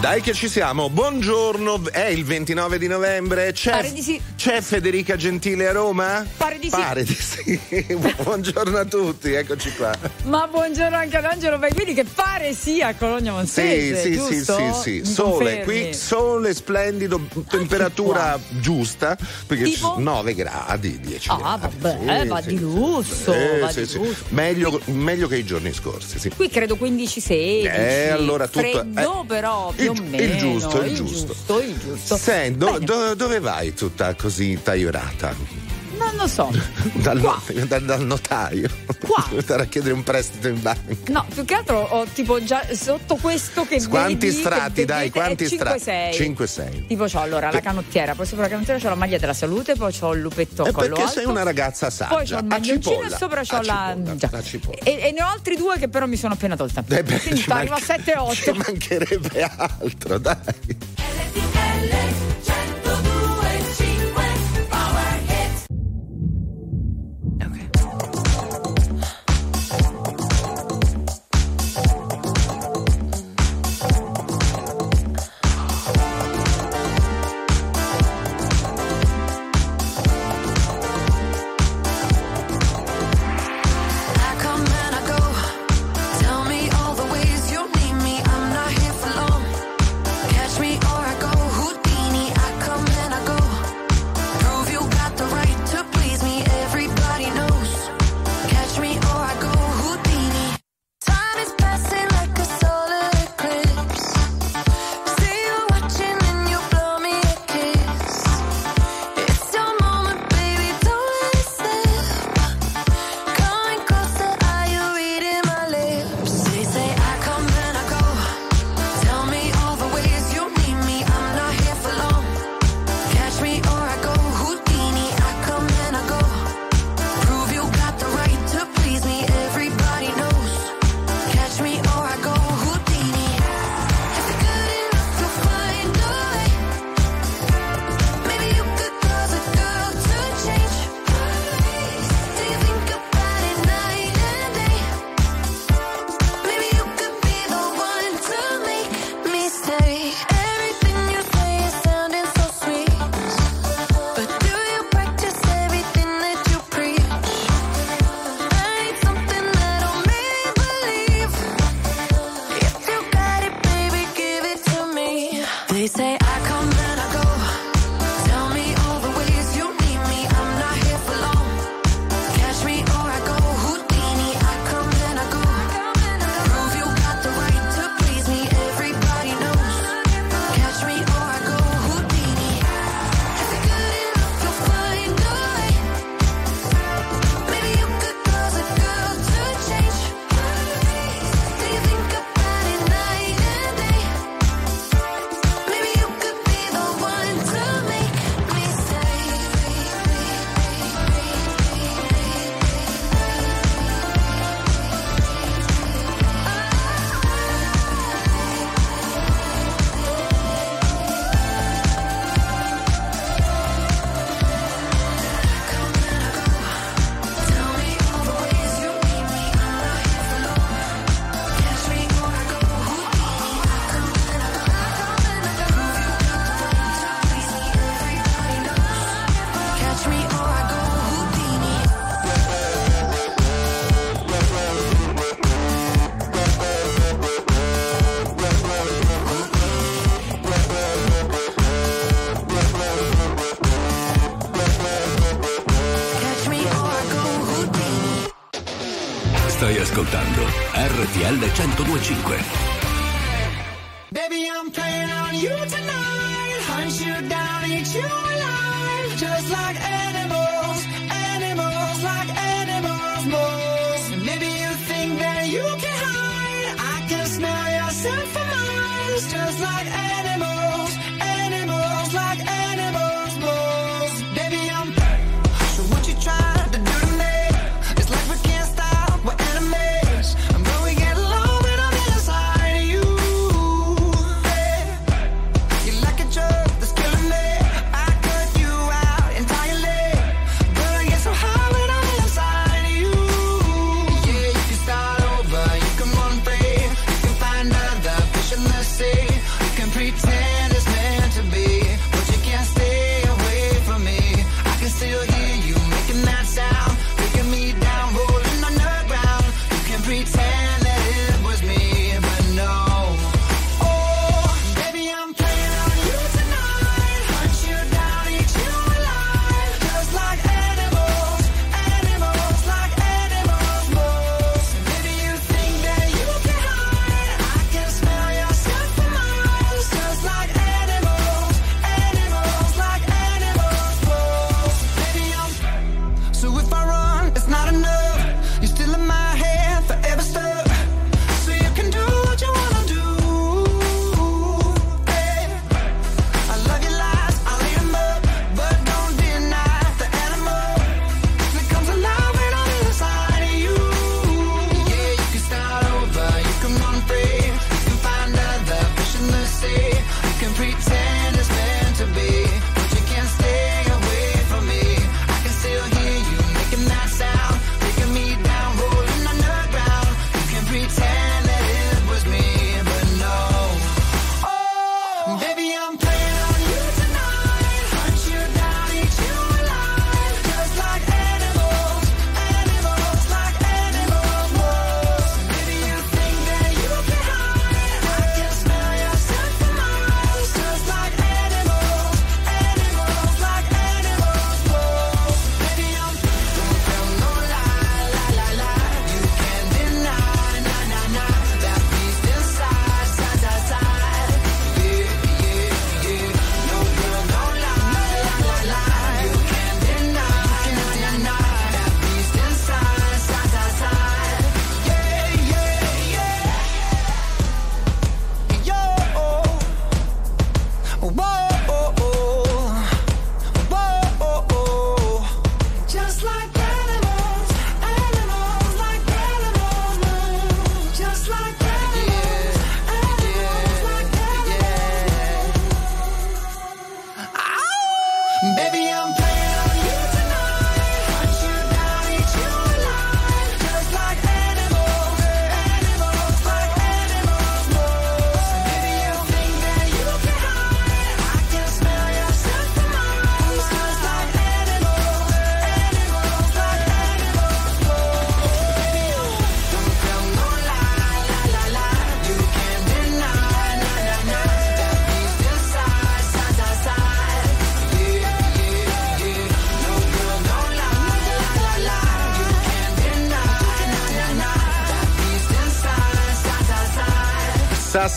dai che ci siamo, buongiorno, è il 29 di novembre, c'è, di sì. c'è Federica Gentile a Roma? Pare di Pare sì. Di sì, buongiorno a tutti, eccoci qua. Ma buongiorno anche ad Angelo Baguini che pare sia a Cologna Monzese, Sì, sì, giusto? sì, sì, sì. sole, qui sole splendido, temperatura giusta, perché tipo? 9 gradi, 10 ah, gradi. Ah vabbè, va di lusso, va di lusso. Meglio, meglio, che i giorni scorsi, sì. Qui credo 15-16, eh, allora, tutto, freddo eh, però, il, meno. Il giusto, il, giusto. giusto, il giusto. Senti, do, do, dove vai tutta così tagliorata? non lo so. dal, no, dal, dal, notaio. Qua. Devo andare a chiedere un prestito in banca. No, più che altro ho tipo già sotto questo che Quanti vedi, strati, che dai, quanti strati? 5-6. Tipo c'ho allora la canottiera, poi sopra la canottiera c'ho la maglia della salute, poi c'ho il lupetto e eh, perché alto, sei una ragazza saggia. Poi c'ho il maglioncino e sopra c'ho la... Cipolla, cipolla. E, e, ne ho altri due che però mi sono appena tolta. Eh beh, Quindi arrivo manche... a 7-8. Ci mancherebbe altro, dai.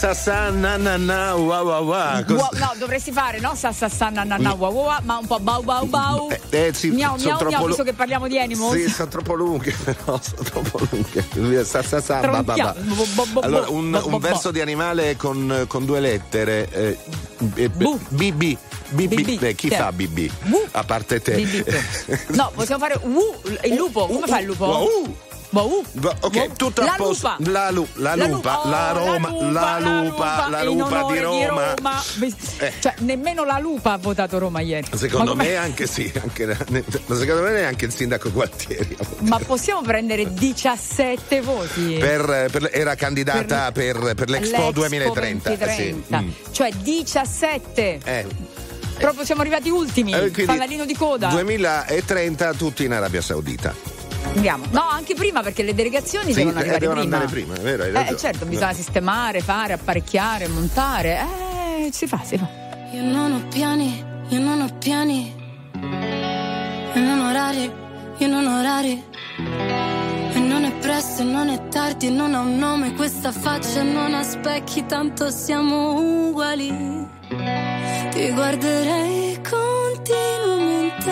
Sa sa na na na wa wa wa. Cos- no, dovresti fare, no? Sa sa sa na na na wa wa ma un po' bau bau bau. Eh, eh, sì, miau miau troppo miau, visto che parliamo di animals. Sì, sono troppo lunghe, però sono troppo lunghe. Sa, sa, sa, ba, ba, ba. Allora, un, un verso di animale con, con due lettere. Eh, eh. BB. BB. BB, Eh, chi fa BB? A parte te. No, possiamo fare il lupo. Come fa il lupo? Boh, uh. Ok, Boh. tutto a la posto. Lupa. La, lu- la La lupa, lupa, la oh, Roma, la lupa, la lupa di onore Roma. Eh. Cioè, nemmeno la lupa ha votato Roma ieri. Secondo Ma me anche sì, anche, ne- secondo me neanche il sindaco Gualtieri. Ma possiamo prendere 17 voti? Per- per- era candidata per, per l'Expo 2030. eh, sì. 2030. Mm. Cioè 17. Eh, Proprio siamo arrivati ultimi. eh, Fanalino di coda. 2030 tutti in Arabia Saudita. Andiamo. No, anche prima perché le delegazioni Sì, devono eh, arrivare devono prima. andare prima, è vero, hai Eh, ragione. certo, bisogna sistemare, fare, apparecchiare, montare. Eh, si fa, si fa. Io non ho piani, io non ho piani. E non orari, io non ho orari. E non è presto, e non è tardi, e non ha un nome questa faccia, non ha specchi, tanto siamo uguali. Ti guarderei continuamente,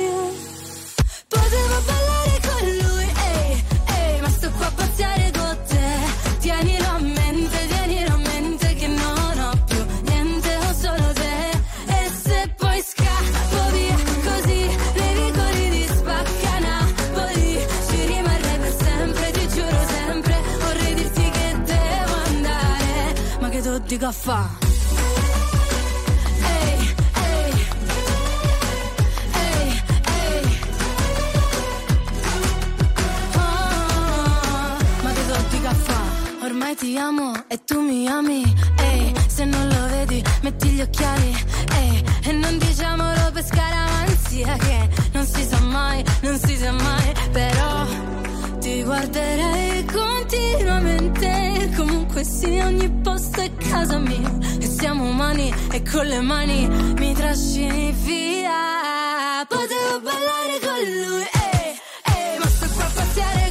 Ma che tu dico a fa'? Ehi, ehi, ehi, ehi. Ah, ma che fa? Ormai ti amo e tu mi ami. Ehi, se non lo vedi, metti gli occhiali. Ehi, e non diciamolo per scaramanzia che non si sa mai, non si sa mai. Però ti guarderei continuamente. Comunque sì, ogni posto è casa mia. E siamo umani e con le mani mi trascini via. Potevo ballare con lui, ehi, ehi, ma sto qua a pazziare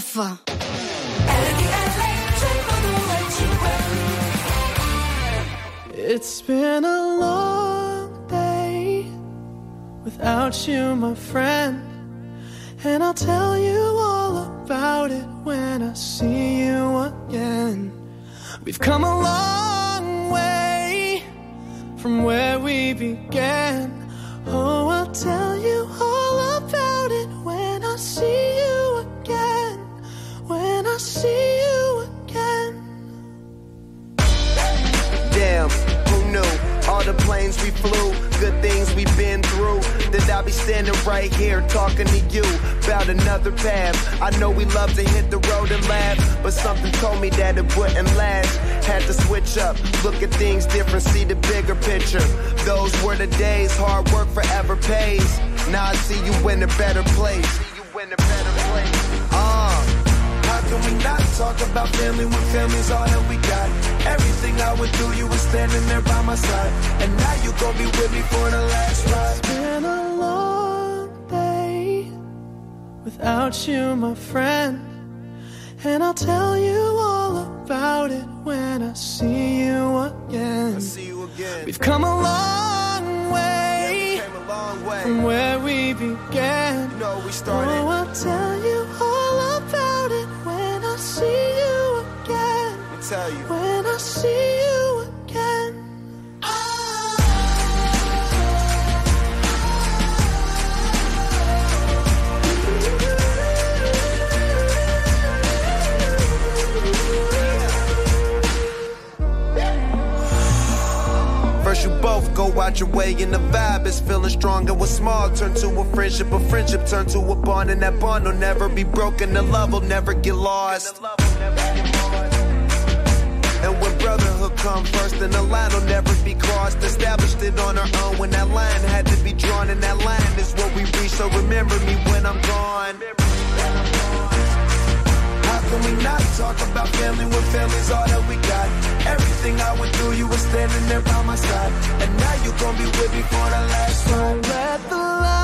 che remember me when I'm gone. How can we not talk about family when family's all that we got? Everything I went through, you were standing there by my side. And now you gon' be with me for the last. Don't let the light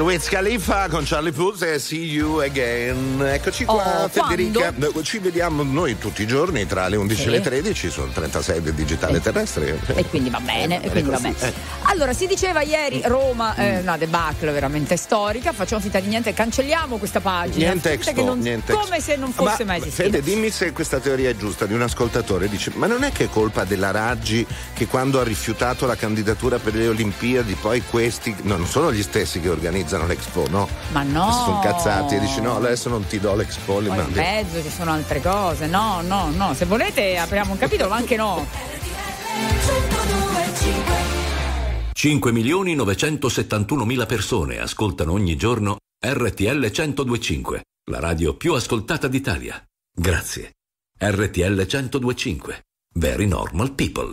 Wiz Khalifa con Charlie Puth e See You Again. Eccoci qua, Oh, Federica. quando? No, Ci vediamo noi tutti i giorni tra le 11 Sì. e le 13 sul 36 del digitale terrestre. E quindi va bene, e quindi va bene. eh. Allora, si diceva ieri Roma, eh, una debacle veramente storica, facciamo finta di niente, cancelliamo questa pagina. Niente expo, non- niente come expo. se non fosse Ma, mai esistito. Fede, dimmi se questa teoria è giusta di un ascoltatore. Dice: Ma non è che è colpa della Raggi che quando ha rifiutato la candidatura per le Olimpiadi, poi questi non sono gli stessi che organizzano l'Expo, no? Ma no. Si sono cazzati e dici: No, adesso non ti do l'Expo, li Poi in mezzo ci sono altre cose. No, no, no. Se volete apriamo un capitolo, ma anche no. 5 milioni 971 mila persone ascoltano ogni giorno RTL 1025, la radio più ascoltata d'Italia. Grazie. RTL 1025. Very normal people.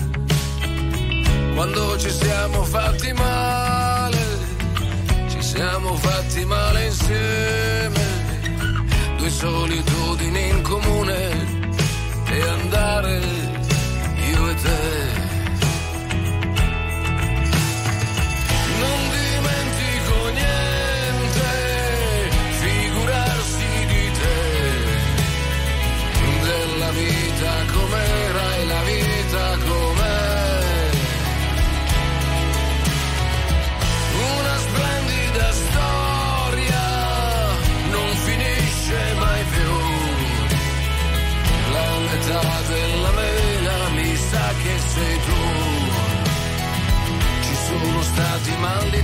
quando ci siamo fatti male, ci siamo fatti male insieme, due solitudini in comune e andare io e te.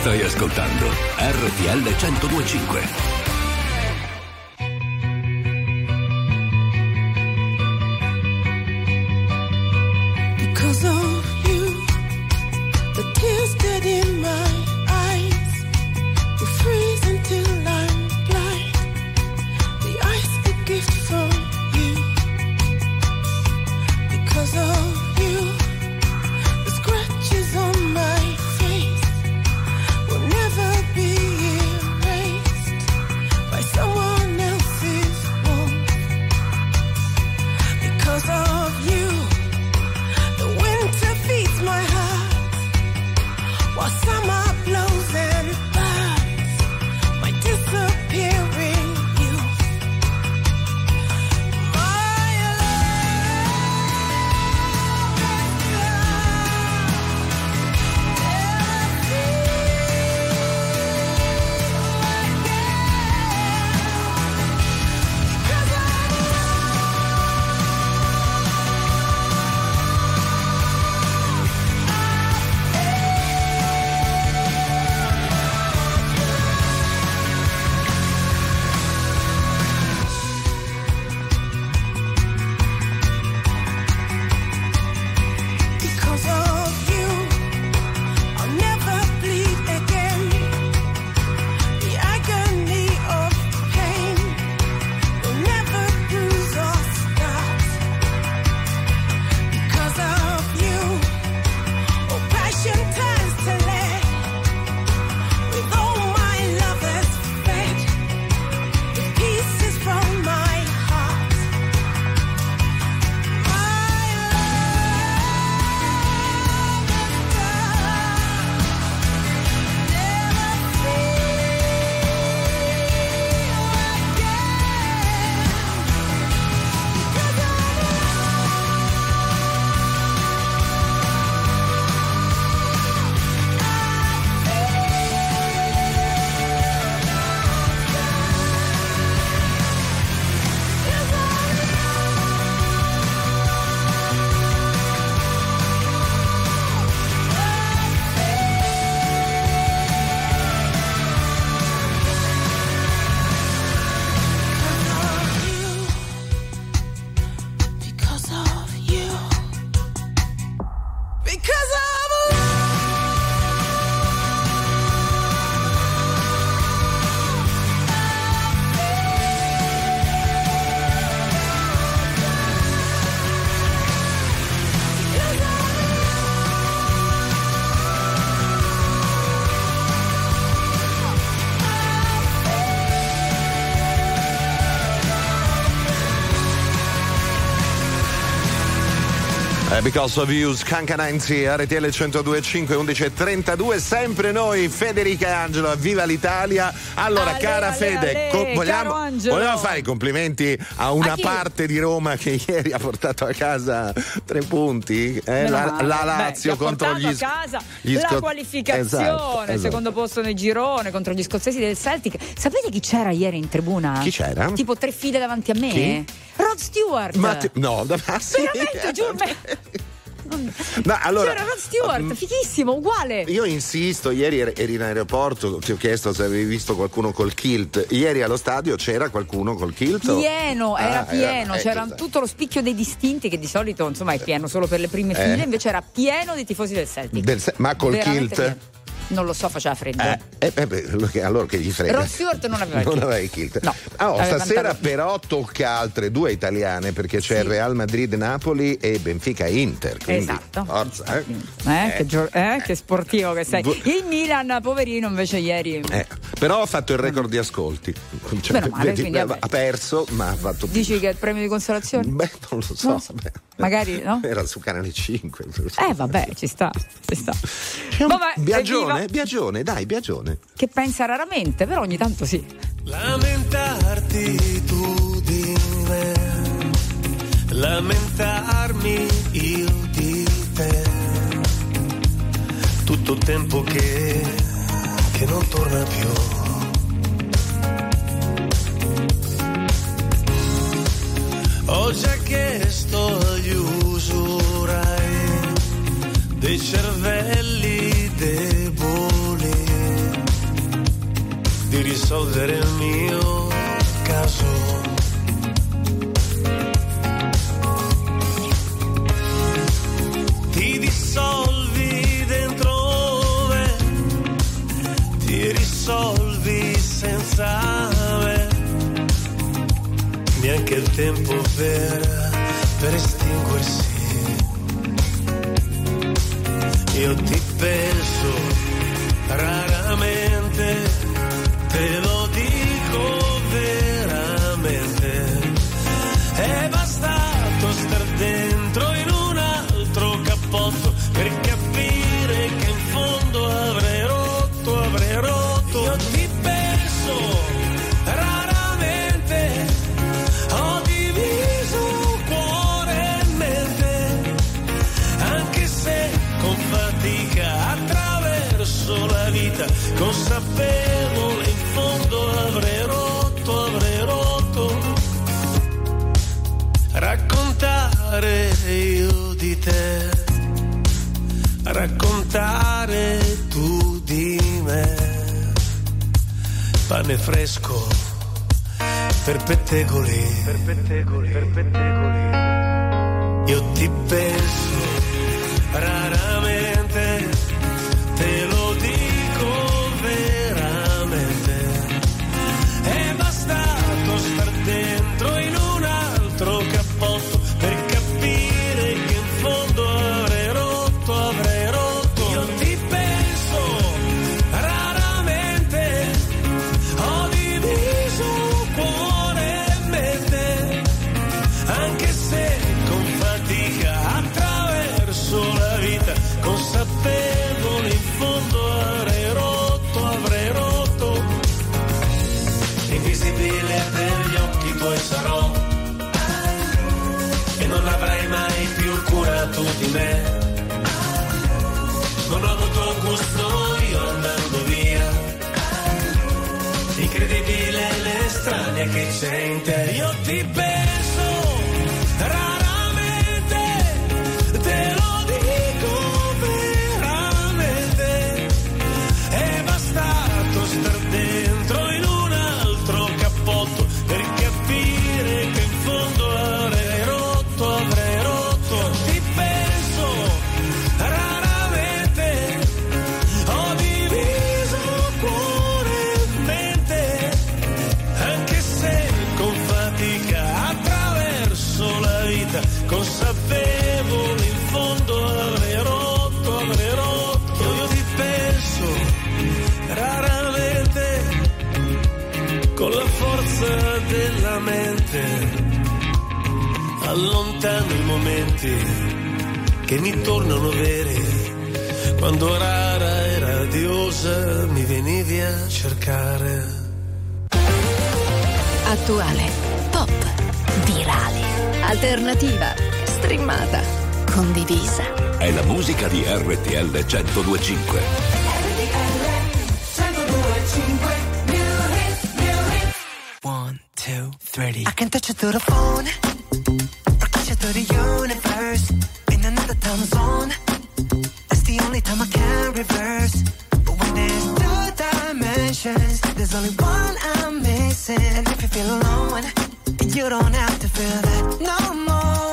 Stai ascoltando RTL 1025. Because of Eh, because of you, Skanka 90, RTL 102.5, 11.32, sempre noi, Federica e Angelo, viva l'Italia. Allora, Ale, cara ale, Fede, ale, co- vogliamo, vogliamo fare i complimenti a una A parte di Roma che ieri ha portato a casa tre punti? eh? La, la Beh, Lazio ha contro gli a casa gli la Scot- qualificazione, Esatto, esatto. secondo posto nel girone contro gli scozzesi del Celtic. Sapete chi c'era ieri in tribuna? Chi c'era? Tipo tre file davanti a me. Chi? Rod Stewart. Ma ti- no, da- sì. Veramente, giuro. Ma allora, C'era Rod Stewart, mm, fighissimo, uguale. Io insisto, ieri eri in aeroporto, ti ho chiesto se avevi visto qualcuno col kilt. Ieri allo stadio c'era qualcuno col kilt? Pieno, era Ah, pieno, eh, c'era esatto. tutto lo spicchio dei distinti che di solito insomma è pieno solo per le prime Eh. file, invece era pieno dei tifosi del Celtic. Del ma col Veramente kilt? pieno. Non lo so, faceva freddo. Eh, eh, eh, beh, allora che- gli frega. Rod Stewart non aveva il Non kilt. aveva il kilt. No, Ah, oh, stasera però tocca altre due italiane perché c'è il Real Madrid Napoli e Benfica Inter. Quindi, Esatto. Forza, eh. Eh, Che, gio- eh, che sportivo che sei. Il Milan, poverino, invece ieri. Eh, però ha fatto il record di ascolti. Cioè, male, vedi, ha perso, ma ha fatto Dici che è il premio di consolazione? Beh, non lo so. Non so. beh. Magari, no? Era su canale 5. Eh, vabbè, ci sta, ci sta. Vabbè, Biagione, evviva. biagione, dai, biagione. Che pensa raramente, però ogni tanto sì. Lamentarti tu di me, lamentarmi io di te. Tutto tempo che, che non torna più. Ho già chiesto agli usurai dei cervelli deboli di risolvere il mio caso. Ti dissolvi dentro me, ti risolvi senza me, neanche il tempo per, per estinguersi. Io ti penso raramente, pane fresco per pettegoli, per pettegoli, per pettegoli. Io ti penso te, io momenti che mi tornano vere. Quando rara e radiosa mi venivi a cercare. Attuale, pop, virale, alternativa, streamata, condivisa. È la musica di RTL 1025. One, two, three. I can touch it through the phone, dimensions, there's only one I'm missing. If you feel alone, you don't have to feel that no more.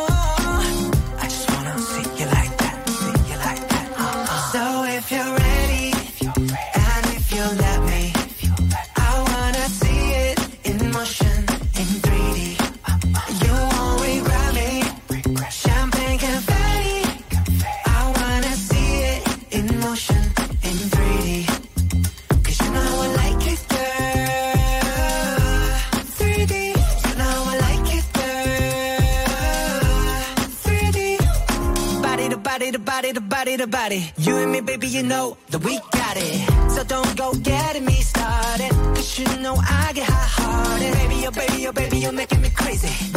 To body. You and me, baby, you know that we got it. So don't go getting me started. Cause you know I get hot hearted. Baby, oh baby, oh baby, you're making me crazy.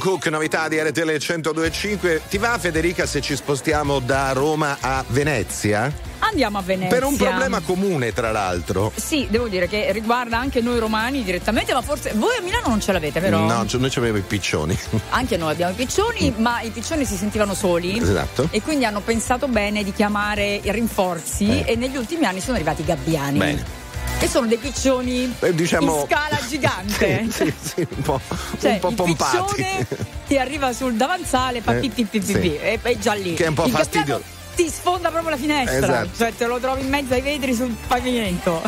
Cook, novità di RTL 1025. Ti va Federica se ci spostiamo da Roma a Venezia? Andiamo a Venezia. Per un problema comune, tra l'altro. Sì, devo dire che riguarda anche noi romani direttamente, ma forse voi a Milano non ce l'avete, vero? No, noi avevamo i piccioni. Anche noi abbiamo i piccioni, ma i piccioni si sentivano soli. Esatto. E quindi hanno pensato bene di chiamare i rinforzi Eh. e negli ultimi anni sono arrivati i gabbiani. Bene. Che sono dei piccioni Eh, diciamo- in scala gigante. Sì, sì, sì, un po', Cioè, un po' il pompati. piccione ti arriva sul davanzale, fa Eh, sì. pipì, e è già lì. Che è un po' Il fastidioso. Ti sfonda proprio la finestra, Esatto. cioè te lo trovi in mezzo ai vetri sul pavimento.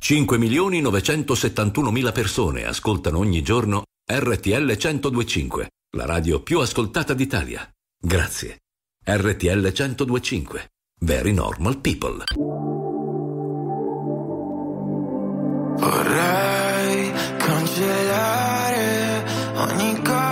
5 milioni 971 mila persone ascoltano ogni giorno RTL 1025, la radio più ascoltata d'Italia. Grazie. RTL 1025. Very normal people. Vorrei cancellare ogni cosa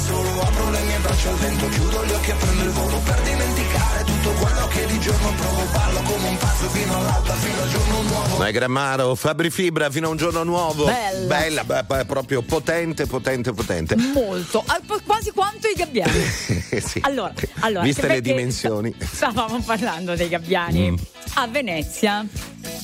Solo Apro le mie braccia al vento, chiudo gli occhi e prendo il volo Per dimenticare tutto quello che di giorno provo Ballo come un pazzo fino all'alba, fino al giorno nuovo Ma è Grammaro, Fabri Fibra fino a un giorno nuovo. Bella. Bella, beh, beh, proprio potente, potente, potente. Molto, Ah, quasi quanto i gabbiani. Sì. Allora, allora, Viste le dimensioni. Stavamo parlando dei gabbiani. Mm. A Venezia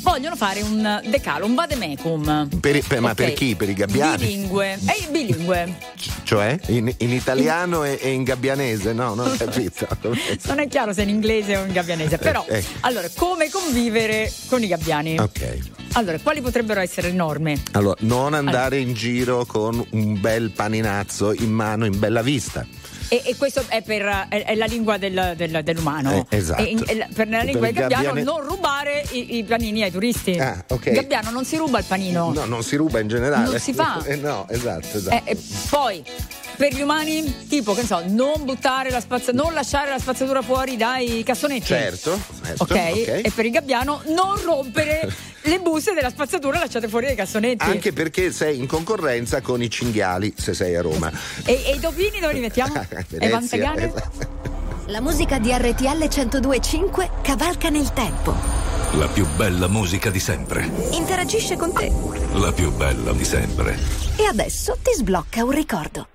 vogliono fare un decalo, un vademecum. Per per- ma per chi? Per i gabbiani? Bilingue. Eh, bilingue. Cioè? In, in italiano e, e in gabbianese? No, non ho capito. Non è chiaro se in inglese o in gabbianese, però Eh, eh. allora come convivere con i gabbiani? ok. Allora, quali potrebbero essere le norme? Allora, non andare in giro con un bel paninazzo in mano in bella vista. E, e questo è, per, è, è la lingua del- del- dell'umano. Eh, esatto. In- per la lingua del gabbiano gabbiane- non rubare i, i panini ai turisti. Ah, ok. Il gabbiano non si ruba il panino. No, non si ruba in generale. Non si fa. Eh, no, esatto, esatto. Eh, poi per gli umani, tipo, che ne so, non buttare la spazzatura, non lasciare la spazzatura fuori dai cassonetti. Certo, certo, Ok? ok. E per il gabbiano non rompere le buste della spazzatura lasciate fuori dai cassonetti. Anche perché sei in concorrenza con i cinghiali se sei a Roma. E, e i topini dove li mettiamo? e Venezia, esatto. La musica di RTL 1025 cavalca nel tempo. La più bella musica di sempre. Interagisce con te. La più bella di sempre. E adesso ti sblocca un ricordo.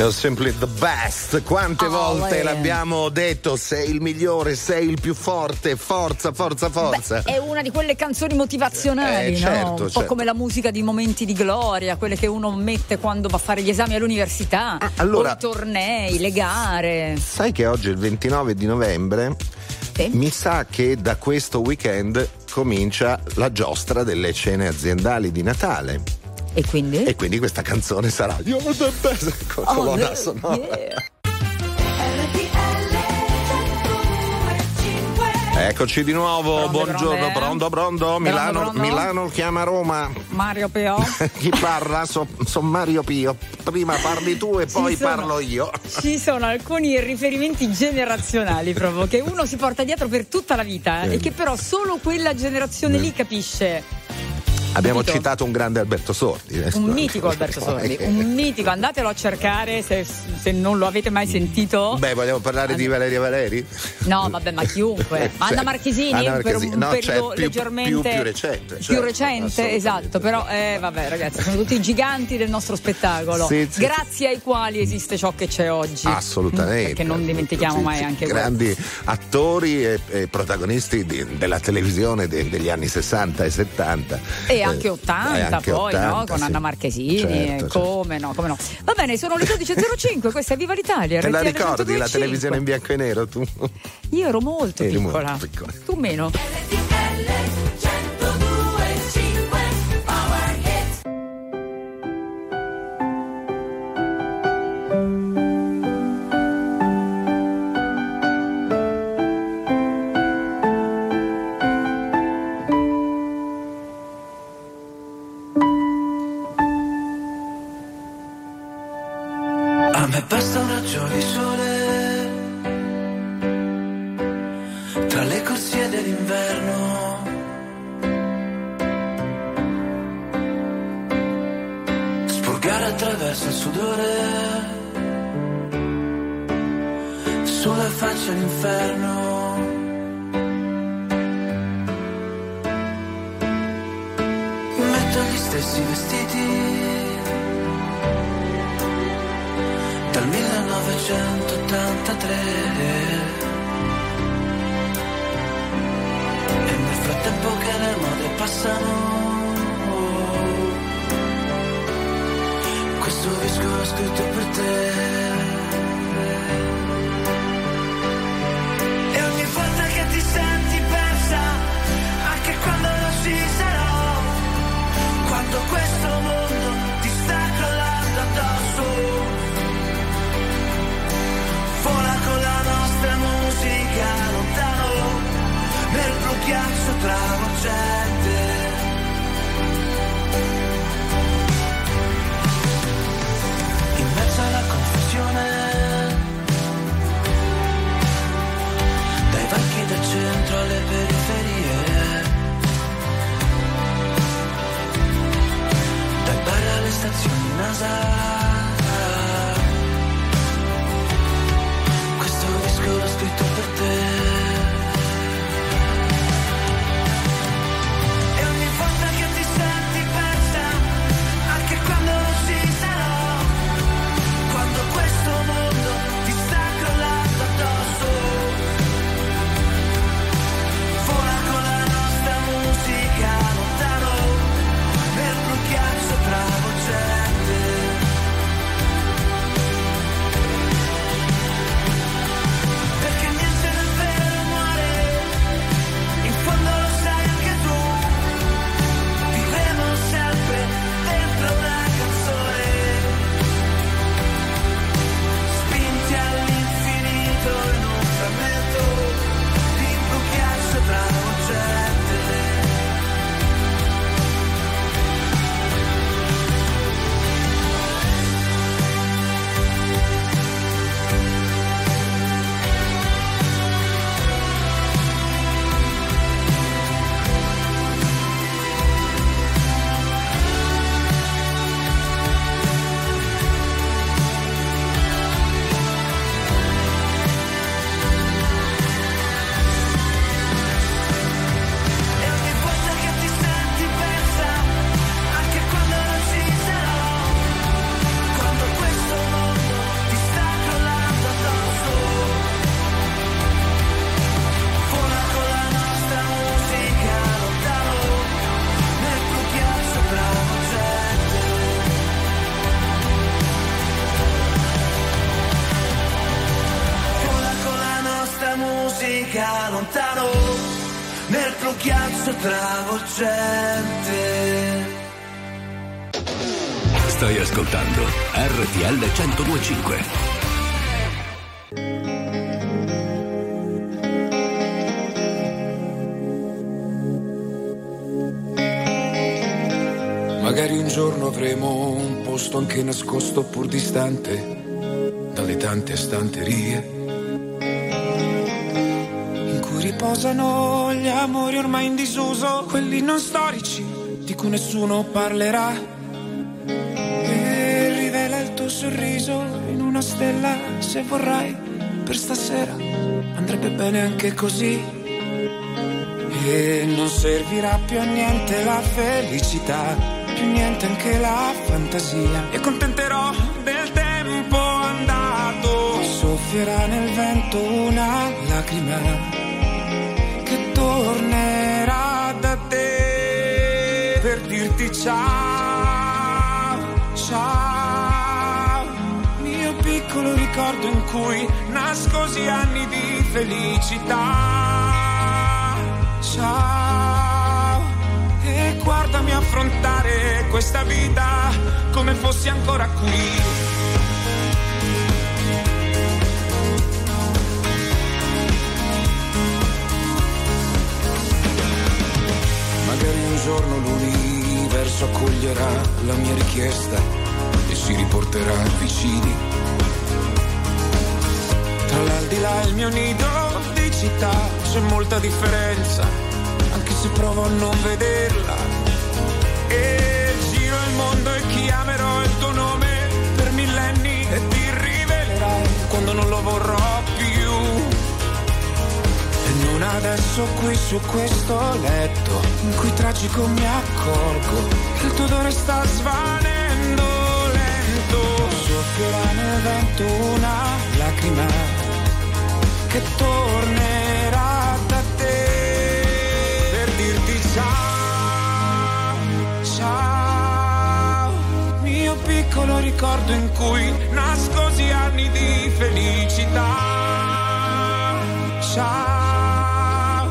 You're simply the best. Quante Oh, volte eh. l'abbiamo detto? Sei il migliore, sei il più forte. Forza, forza, forza. È una di quelle canzoni motivazionali, Eh, no? certo, Un po' certo. come la musica di momenti di gloria, quelle che uno mette quando va a fare gli esami all'università, Ah, allora- o i tornei, le gare. Sai che oggi è il 29 di novembre? Mi sa che da questo weekend comincia la giostra delle cene aziendali di Natale. E quindi? E quindi questa canzone sarà You're the best con Oh, colonna sonora. yeah. Eccoci di nuovo, Pronto, buongiorno, pronto, eh? pronto, pronto, Milano? Milano chiama Roma. Mario Peo. Chi parla? Sono Mario Pio. Prima parli tu e poi sono- parlo io. Ci sono alcuni riferimenti generazionali proprio che uno si porta dietro per tutta la vita eh, Eh. e che però solo quella generazione Eh. lì capisce. Abbiamo Capito? citato un grande Alberto Sordi. eh, Un mitico Alberto Sordi, un mitico, andatelo a cercare se, se non lo avete mai sentito. Beh, vogliamo parlare di Valeria Valeri? No, vabbè, ma chiunque. Eh, cioè, Anna Marchesini Anna per Marchesini, un no, periodo cioè, più- leggermente più- più recente, più certo, recente, esatto. Però, eh, vabbè, ragazzi, sono tutti i giganti del nostro spettacolo. Sì, sì, grazie ai quali esiste ciò che c'è oggi. Assolutamente. Perché non dimentichiamo Sì, mai sì, anche questo. grandi attori e, e protagonisti di- della televisione de- degli anni 60 e 70. E anche Eh, 80 e anche poi, 80, no? Con sì. Anna Marchesini, Certo, eh, certo. come no, come no. Va bene, sono le 12.05, questa è Viva l'Italia. Te la ricordi la 102.5. televisione in bianco e nero tu? Io ero molto Eri piccola. molto piccola. Tu meno. Giorno avremo un posto anche nascosto pur distante dalle tante stanterie in cui riposano gli amori ormai in disuso, quelli non storici di cui nessuno parlerà. E rivela il tuo sorriso in una stella se vorrai per stasera. Andrebbe bene anche così. E non servirà più a niente la felicità, più niente anche la fantasia. E contenterò del tempo andato. Soffierà nel vento una lacrima che tornerà da te per dirti ciao, ciao. Mio piccolo ricordo in cui nascosi anni di felicità. Ciao, guardami affrontare questa vita come fossi ancora qui. Magari un giorno l'universo accoglierà la mia richiesta e si riporterà vicini. Tra l'aldilà e il mio nido di città c'è molta differenza, anche se provo a non vederla. Chiamerò il tuo nome per millenni e ti rivelerai quando non lo vorrò più. E non adesso qui su questo letto in cui tragico mi accorgo che il tuo odore sta svanendo lento. Soffierà nel vento una lacrima che tornerà piccolo ricordo in cui nascosi anni di felicità. Ciao.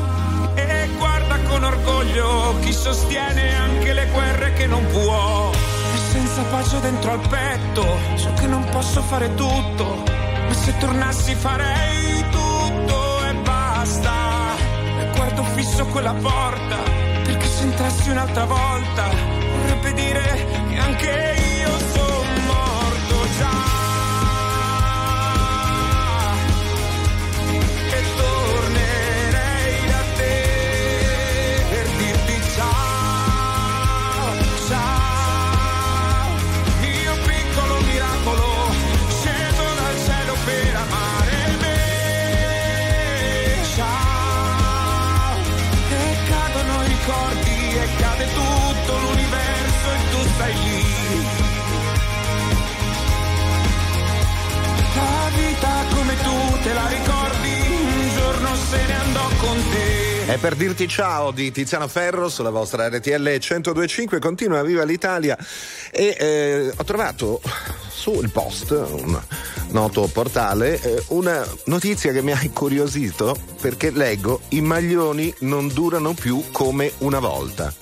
E guarda con orgoglio chi sostiene anche le guerre che non può. E senza pace dentro al petto, so che non posso fare tutto, ma se tornassi farei tutto e basta. E guardo fisso quella porta, perché se entrassi un'altra volta, vorrebbe dire che anche io shine. Te la ricordi, un giorno se ne andò con te. È per dirti ciao di Tiziano Ferro sulla vostra RTL 1025, continua Viva l'Italia e eh, ho trovato sul post, un noto portale, eh, una notizia che mi ha incuriosito perché leggo i maglioni non durano più come una volta.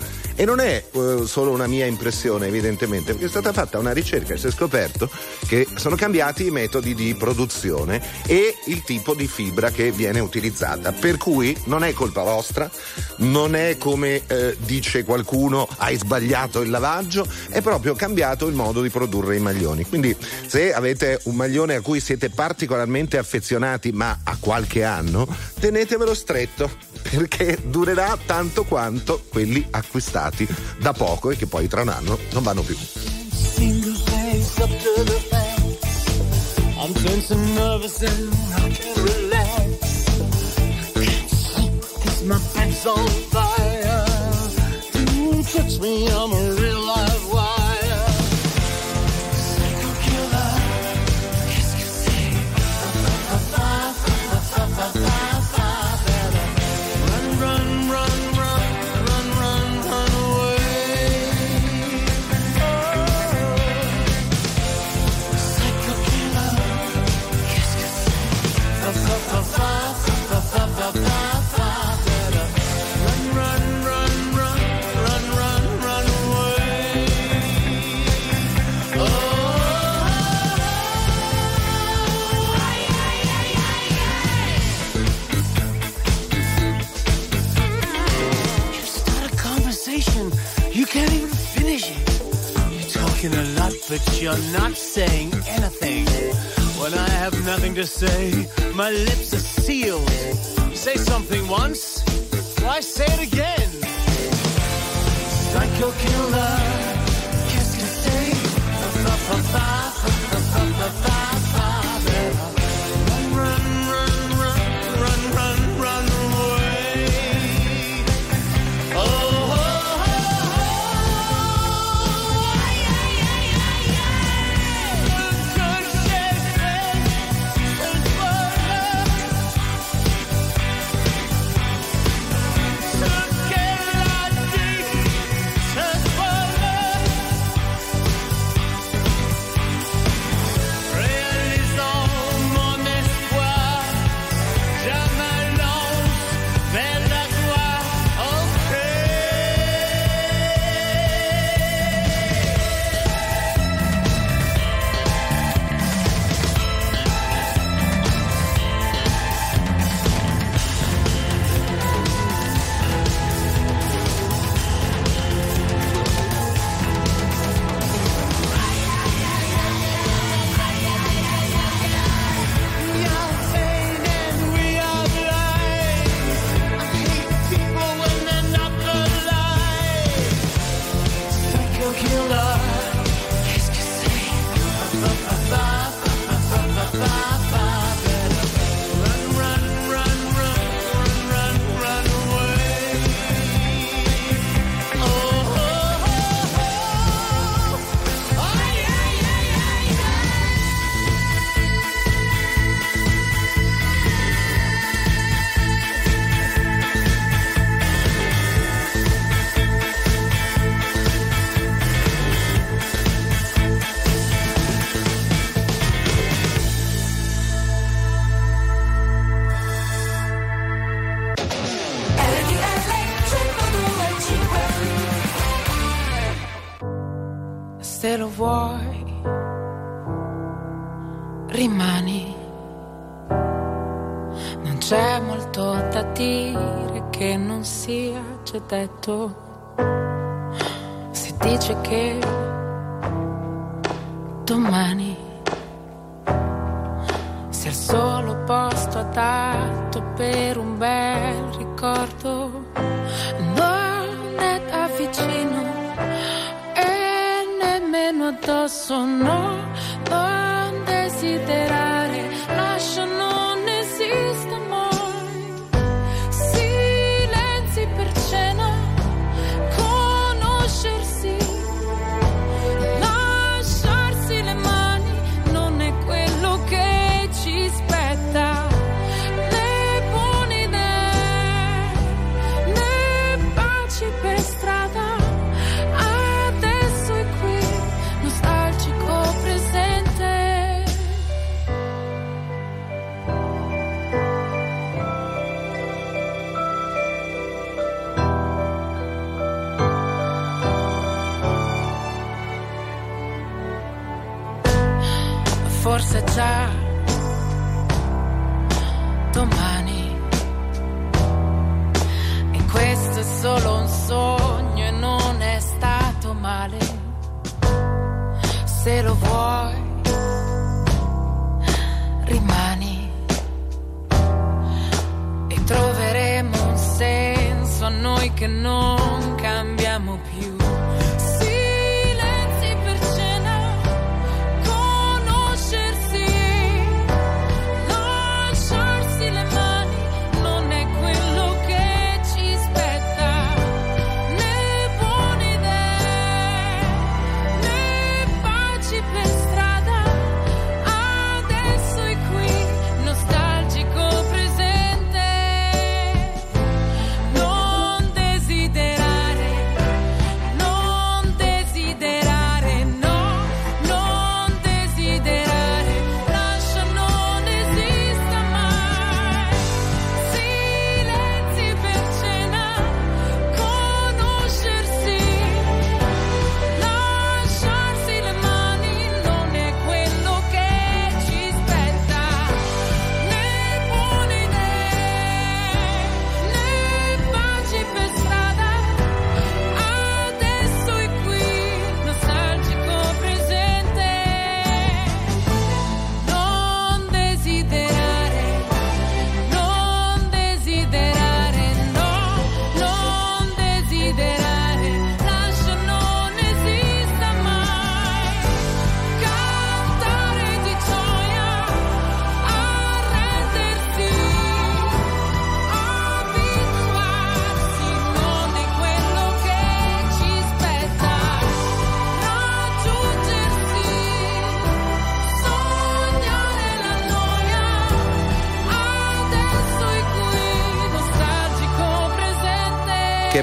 E non è eh, solo una mia impressione, evidentemente, perché è stata fatta una ricerca e si è scoperto che sono cambiati i metodi di produzione e il tipo di fibra che viene utilizzata. Per cui non è colpa vostra, non è come eh, dice qualcuno hai sbagliato il lavaggio, è proprio cambiato il modo di produrre i maglioni. Quindi se avete un maglione a cui siete particolarmente affezionati ma a qualche anno, tenetevelo stretto perché durerà tanto quanto quelli acquistati da poco e che poi tra un anno non vanno più. I'm and nervous and I can't relax. I can't sleep 'cause my bed's on fire. Don't touch me, I'm a real live you're not saying anything. When I have nothing to say, my lips are sealed. You say something once, why say it again? Psycho C'è molto da dire che non sia già detto. Si dice che domani sia il solo posto adatto per un bel ricordo. Non è da vicino e nemmeno addosso, no, non desidero chissà domani. E questo è solo un sogno e non è stato male. Se lo vuoi, rimani e troveremo un senso a noi che non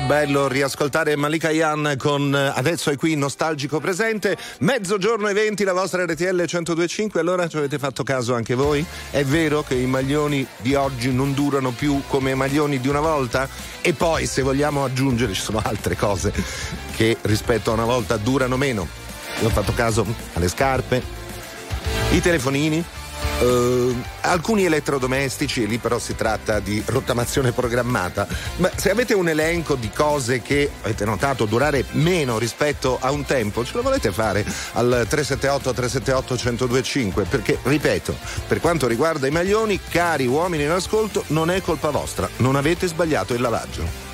bello riascoltare Malika Yan con eh, Adesso è qui nostalgico presente. Mezzogiorno e 20 la vostra RTL 1025. Allora ci avete fatto caso anche voi? È vero che i maglioni di oggi non durano più come i maglioni di una volta? E poi se vogliamo aggiungere ci sono altre cose che rispetto a una volta durano meno. Io ho fatto caso alle scarpe, i telefonini, eh, alcuni elettrodomestici, e lì però si tratta di rottamazione programmata. Ma se avete un elenco di cose che avete notato durare meno rispetto a un tempo, ce lo volete fare al 378 378 1025? Perché, ripeto, per quanto riguarda i maglioni, cari uomini in ascolto, non è colpa vostra, non avete sbagliato il lavaggio.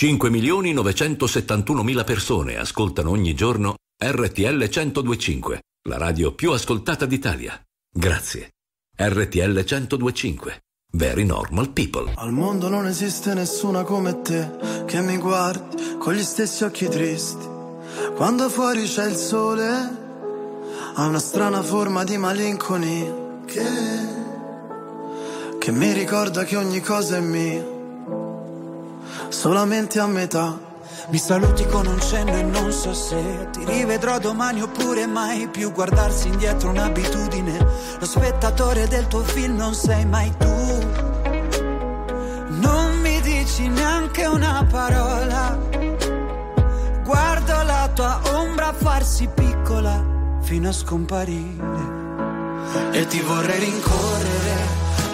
5 milioni 971 mila persone ascoltano ogni giorno RTL 1025, la radio più ascoltata d'Italia. Grazie. RTL 1025. Very normal people. Al mondo non esiste nessuna come te che mi guardi con gli stessi occhi tristi. Quando fuori c'è il sole, ha una strana forma di malinconia che, che mi ricorda che ogni cosa è mia, solamente a metà. Mi saluti con un cenno e non so se ti rivedrò domani oppure mai più guardarsi indietro è un'abitudine. Lo spettatore del tuo film non sei mai tu. Non mi dici neanche una parola. Guardo la tua ombra farsi piccola fino a scomparire. E ti vorrei rincorrere,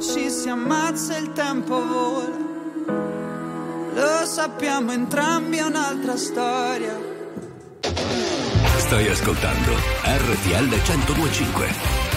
Ci si ammazza il tempo vola. Lo sappiamo entrambi, è un'altra storia. Stai ascoltando RTL 1025.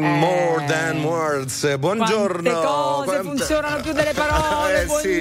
Extreme More Than Words. Buongiorno. Quante cose Quante- funzionano più delle parole. Eh, sì.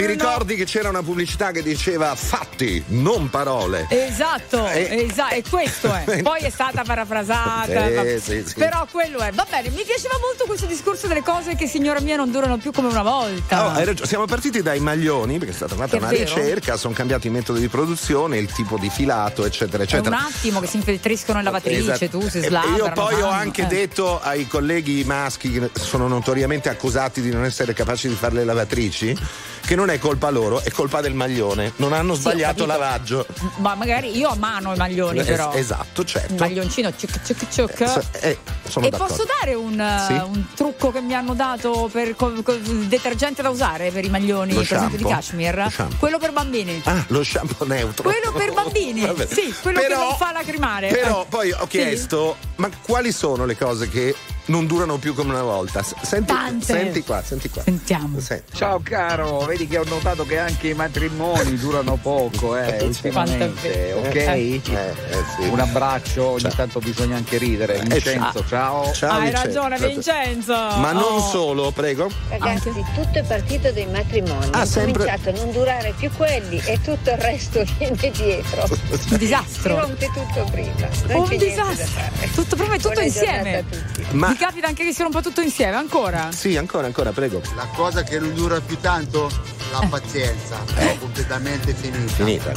Ti ricordi che c'era una pubblicità che diceva fatti, non parole? Esatto, Eh. esatto, e questo è. Poi è stata parafrasata. Va- sì, sì. Però quello è. Va bene, mi piaceva molto questo discorso delle cose che, signora mia, non durano più come una volta. Hai ragione. Siamo partiti dai maglioni perché è stata fatta una vero. ricerca, sono cambiati i metodi di produzione, il tipo di filato, eccetera, È un eccetera. attimo che si infiltriscono in lavatrice, Esatto. tu si E slavrano. Io poi ho anche eh. detto ai colleghi maschi che sono notoriamente accusati di non essere capaci di fare le lavatrici che non è colpa loro, è colpa del maglione. Non hanno Sì, sbagliato capito. lavaggio. Ma magari io a mano i maglioni, Es- però. esatto, certo. Maglioncino, ciuc, ciuc, ciuc. Eh, sono e d'accordo. posso dare un, eh, Sì. un trucco che mi hanno dato per co- co- detergente da usare per i maglioni, Lo per esempio di shampoo? cashmere? Lo shampoo. Quello per bambini. Ah, lo shampoo neutro. Quello per bambini, sì, quello Però- che non fa lacrimare. Però Eh, poi ho sì. chiesto, ma quali sono le cose che non durano più come una volta? Senti, senti qua, senti qua. Sentiamo. Ciao caro, vedi che ho notato che anche i matrimoni durano poco, eh, ultimamente, ok? Eh, Un abbraccio, ogni tanto bisogna anche ridere. Vincenzo, ciao. Hai ragione, Vincenzo. Ma non Oh. solo, prego. Ragazzi, tutto è partito dai matrimoni. Ah, è sempre- cominciato a non durare più quelli e tutto il resto viene dietro. Un disastro. Si rompe tutto prima. Non Un disastro. Tutto prima e tutto Buona insieme. giornata a tutti. Ma- Mi capita anche che si rompa tutto insieme, ancora? Sì, ancora, ancora, prego. La cosa che non dura più tanto? La pazienza. È completamente finita. Finita.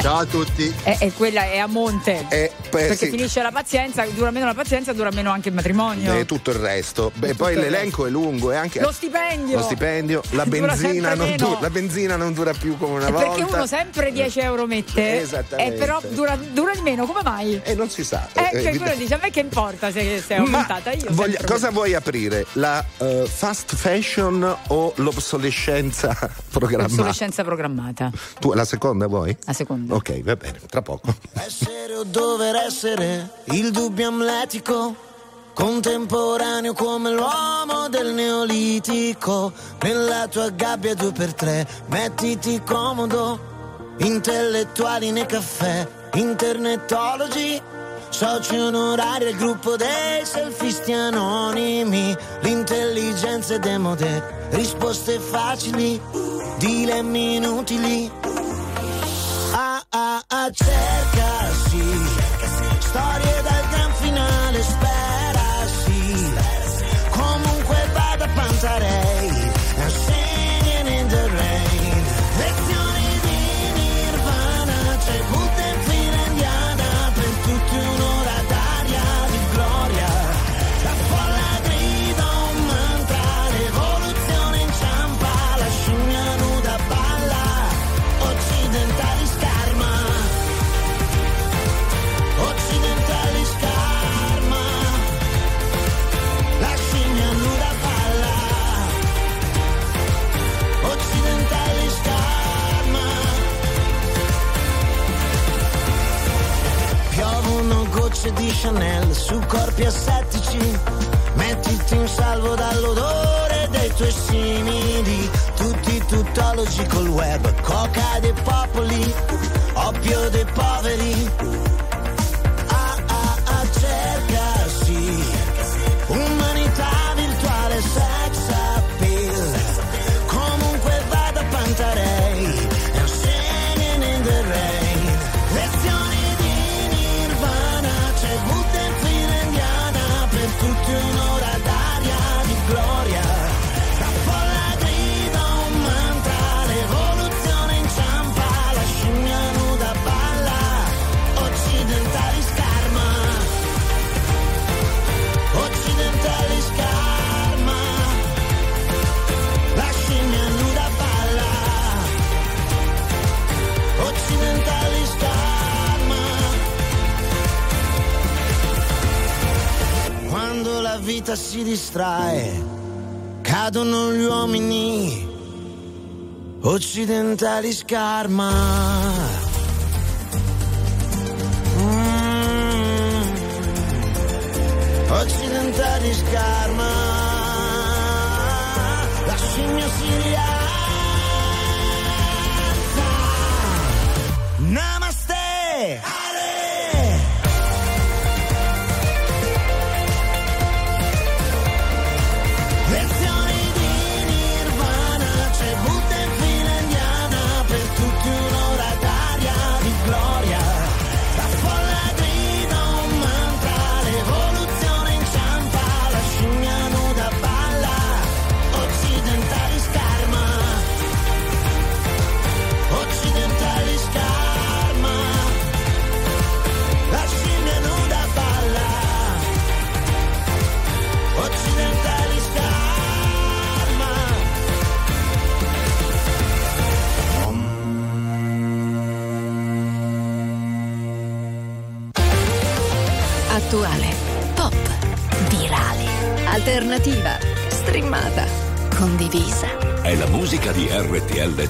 Ciao a tutti. E, e quella è a monte. Perché sì. finisce la pazienza, dura meno la pazienza, dura meno anche il matrimonio. E tutto il resto. Beh, poi tutto il l'elenco è lungo e anche Lo stipendio. lo stipendio, la Dura benzina, non meno. du- la benzina non dura più come una E volta. perché uno sempre 10 euro mette, Esattamente. e però dura, dura di meno, come mai? E non si sa. Eh, Eh, eh, quello dice, a me che importa se, se è aumentata? Io voglia- cosa vuoi aprire? La eh, fast fashion o l'obsolescenza programmata? Obsolescenza programmata. Tu la seconda vuoi? La seconda. Ok, va bene, tra poco. Essere o dover essere il dubbio amletico, contemporaneo come l'uomo del neolitico. Nella tua gabbia due per tre, mettiti comodo. Intellettuali nei caffè, internetologi, soci onorari del gruppo dei selfisti anonimi, l'intelligenza è demode, risposte facili, dilemmi inutili. Ah ah ah, cercasi, storie karma.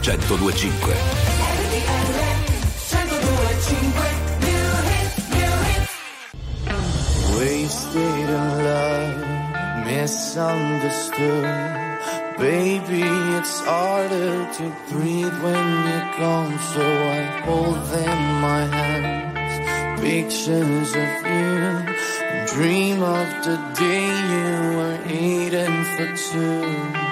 1025. Wasted in love, misunderstood. Baby, it's harder to breathe when you're gone, so I hold them my hands. Pictures of you, dream of the day you were eaten for two.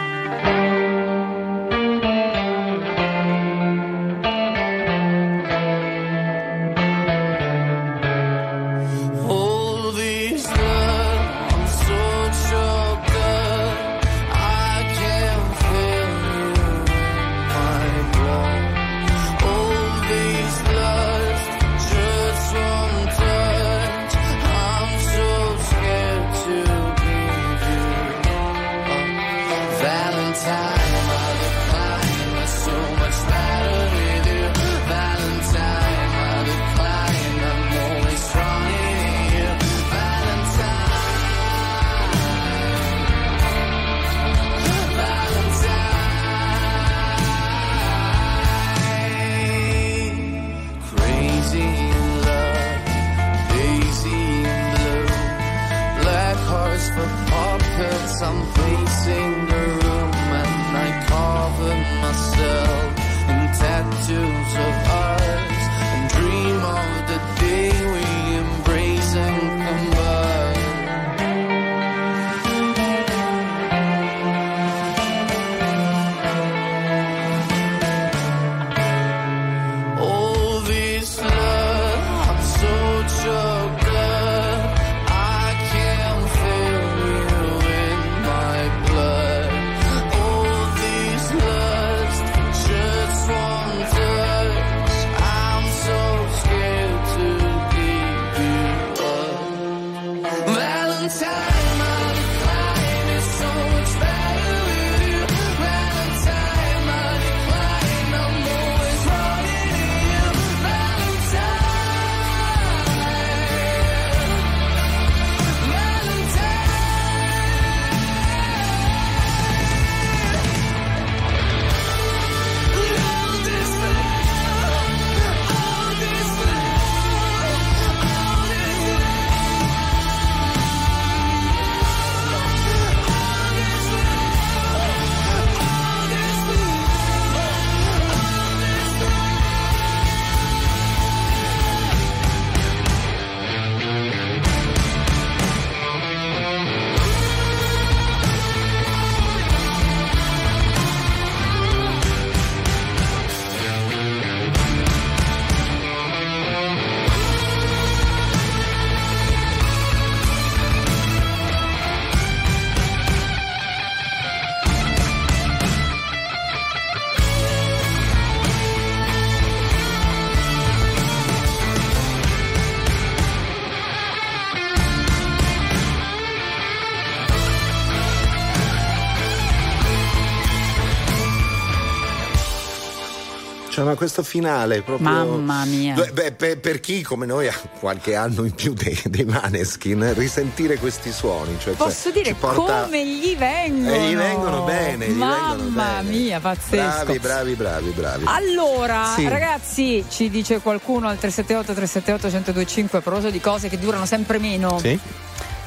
Cioè, ma questo finale proprio. Mamma mia. Beh, per, per chi come noi ha qualche anno in più dei, dei Maneskin, risentire questi suoni. Cioè, Posso cioè, dire porta- come gli vengono? Eh, gli vengono bene, gli Mamma vengono bene. mia, pazzesco. Bravi, bravi, bravi, bravi. Allora, Sì. ragazzi, ci dice qualcuno al 378 378 1025 a proposito di cose che durano sempre meno. Sì?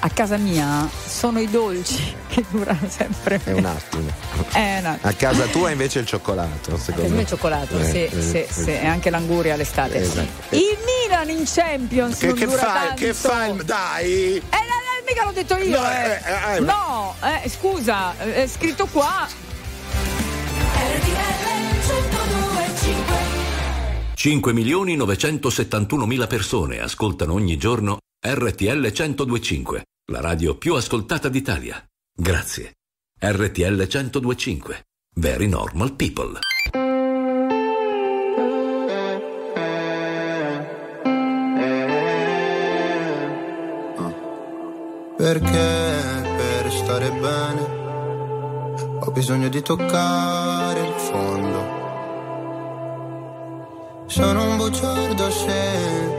A casa mia sono i dolci che durano sempre È un attimo. Eh, no. A casa tua invece il cioccolato, secondo me. il cioccolato, Eh, sì, eh, sì, eh, sì, e anche l'anguria all'estate. Esatto. Il Milan in Champions Che, non che tanto. Che fai? Dai! Eh, no, no, mica l'ho detto io, No, eh. eh, no, eh, scusa, è scritto qua. 5 milioni 971 mila persone ascoltano ogni giorno RTL 1025, la radio più ascoltata d'Italia. Grazie. RTL 1025. Very normal people. Perché per stare bene ho bisogno di toccare il fondo. Sono un bugiardo se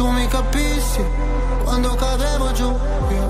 tu mi capissi quando cadevo giù. Io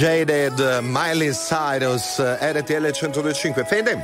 Jaded, Miley Cyrus, RTL 1025. Fede,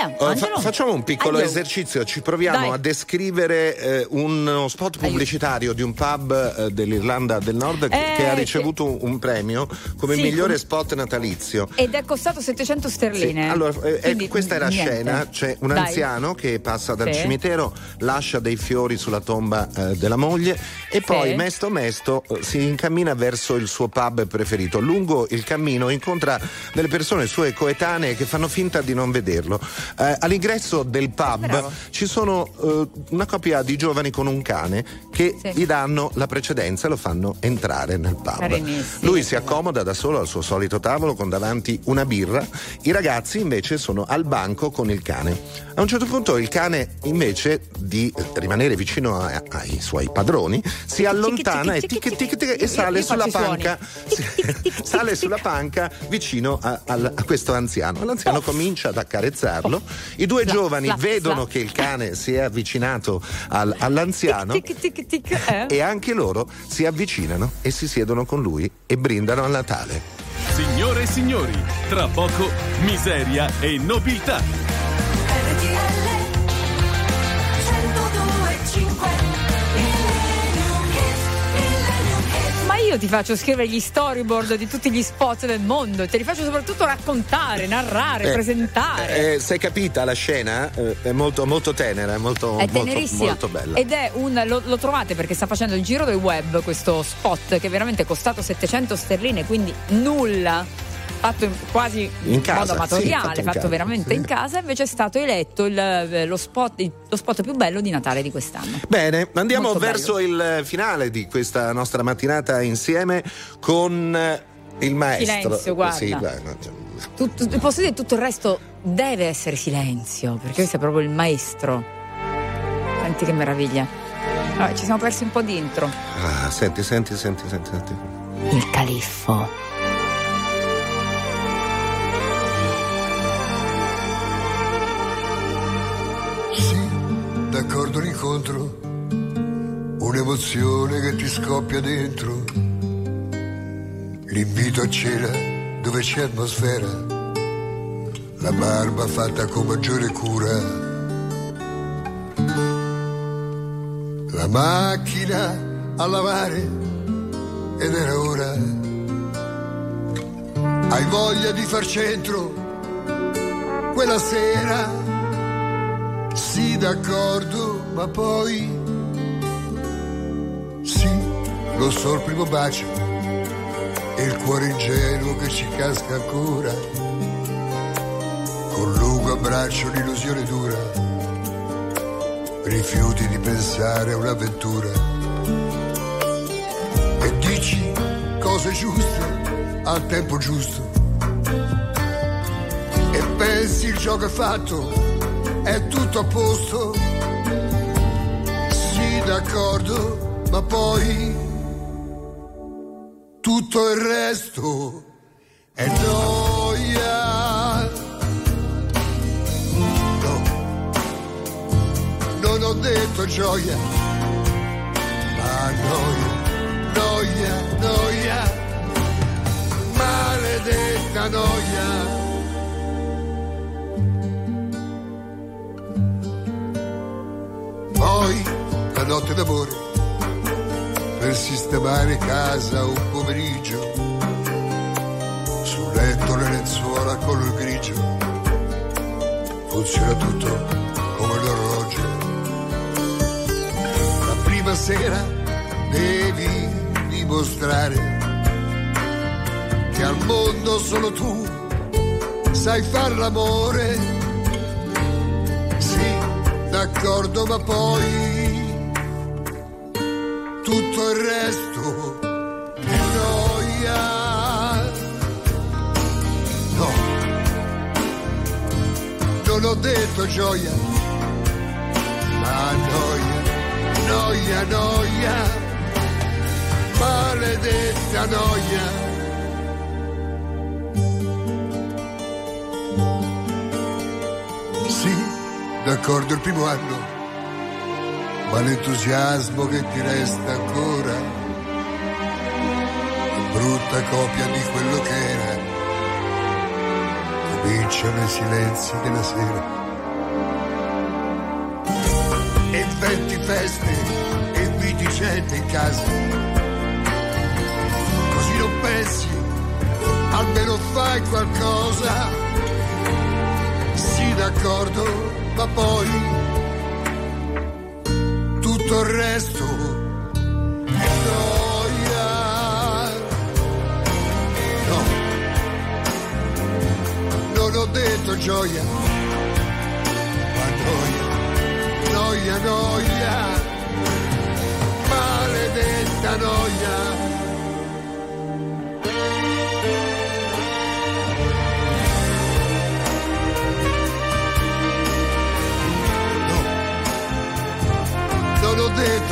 Aia, eh, fa- facciamo un piccolo Aio. esercizio, ci proviamo Dai. a descrivere eh, uno spot pubblicitario di un pub eh, dell'Irlanda del Nord che, Eh, che ha che- ricevuto un, un premio come Sì, migliore come- spot natalizio. Ed è costato 700 Sì, sterline. allora, eh, eh, Quindi, questa è la niente. scena, c'è un Dai. anziano che passa dal Sì. cimitero, lascia dei fiori sulla tomba eh, della moglie e poi mesto mesto eh, si incammina verso il suo pub preferito. Lungo il cammino incontra delle persone sue coetanee che fanno finta di non vederlo. Eh, all'ingresso del pub ci sono eh, una coppia di giovani con un cane che gli danno la precedenza e lo fanno entrare nel pub. Carinissimo. Lui si accomoda da solo al suo solito tavolo con davanti una birra, i ragazzi invece sono al banco con il cane. A un certo punto il cane invece di rimanere vicino a- ai suoi padroni si allontana e, tic, tic, tic, e sale sulla panca sale sulla panca vicino a, a questo anziano. L'anziano comincia ad accarezzarlo. I due Fla, giovani fla, vedono fla. che il cane si è avvicinato al- all'anziano Tic, tic, tic, eh. e anche loro si avvicinano e si siedono con lui e brindano al Natale. Signore e signori, tra poco miseria e nobiltà. Ti faccio scrivere gli storyboard di tutti gli spot del mondo, te li faccio soprattutto raccontare, narrare, Eh, presentare. Eh, sei capita la scena? Eh, è molto, molto tenera, è molto, È molto, molto bella. ed è un lo, lo trovate perché sta facendo il giro del web questo spot che veramente è costato 700 sterline, quindi nulla. Fatto in- quasi In casa, modo sì, amatoriale, fatto fatto, in casa, veramente sì. in casa, invece è stato eletto il- eh, lo, spot, lo spot più bello di Natale di quest'anno. Bene, andiamo Molto verso il finale di questa nostra mattinata insieme con eh, il maestro. Silenzio, guarda. Sì, guarda, cioè, Tut- posso dire tutto il resto deve essere silenzio, perché questo è proprio il maestro. Senti che meraviglia. Vabbè, ci siamo persi un po' di intro. ah, senti, senti, senti, senti, senti. Il califfo. Sì, d'accordo l'incontro, un'emozione che ti scoppia dentro, l'invito a cena dove c'è atmosfera, la barba fatta con maggiore cura, la macchina a lavare. Ed era ora. Hai voglia di far centro. Quella sera? Sì, d'accordo, ma poi. Sì, lo so il primo bacio e il cuore ingenuo che ci casca ancora. Con lungo abbraccio l'illusione dura. Rifiuti di pensare a un'avventura. E dici cose giuste al tempo giusto. E pensi il gioco è fatto è tutto a posto. Sì, d'accordo, ma poi tutto il resto è noia. No, non ho detto gioia, ma noia, noia, noia, maledetta noia. Notte d'amore per sistemare casa un pomeriggio. Sul letto le lenzuola color grigio. Funziona tutto come l'orologio. La prima sera devi dimostrare che al mondo solo tu sai far l'amore. Sì, d'accordo, ma poi tutto il resto è noia. No, non ho detto gioia, ma noia, noia, noia, maledetta noia. Sì, d'accordo il primo anno, ma l'entusiasmo che ti resta ancora è brutta copia di quello che era. Cominciano i silenzi della sera. E inventi feste e inviti gente in casa. Così non pensi, almeno fai qualcosa. Sì, d'accordo, ma poi resto è noia. No, non ho detto gioia, ma noia, noia, noia, maledetta noia.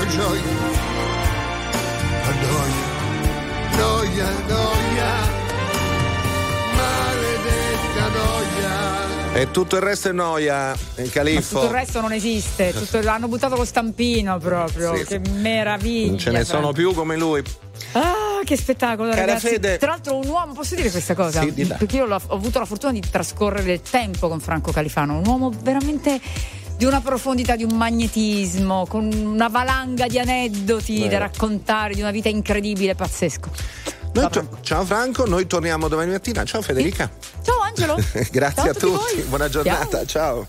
Gioia, ma noia, noia, noia, maledetta noia. E tutto il resto è noia, il califfo. Tutto il resto non esiste, tutto- l'hanno buttato lo stampino proprio. Sì, che meraviglia. Non ce ne sono più come lui. Ah, che spettacolo, Cara ragazzi. Fede. Tra l'altro, un uomo, posso dire questa cosa? Sì. Perché io ho avuto la fortuna di trascorrere del tempo con Franco Califano, un uomo veramente di una profondità, di un magnetismo, con una valanga di aneddoti Vero. da raccontare, di una vita incredibile, pazzesco. To- ciao Franco, noi torniamo domani mattina. Ciao Federica. Ciao Angelo. Grazie Ciao a tutti voi. buona giornata, ciao.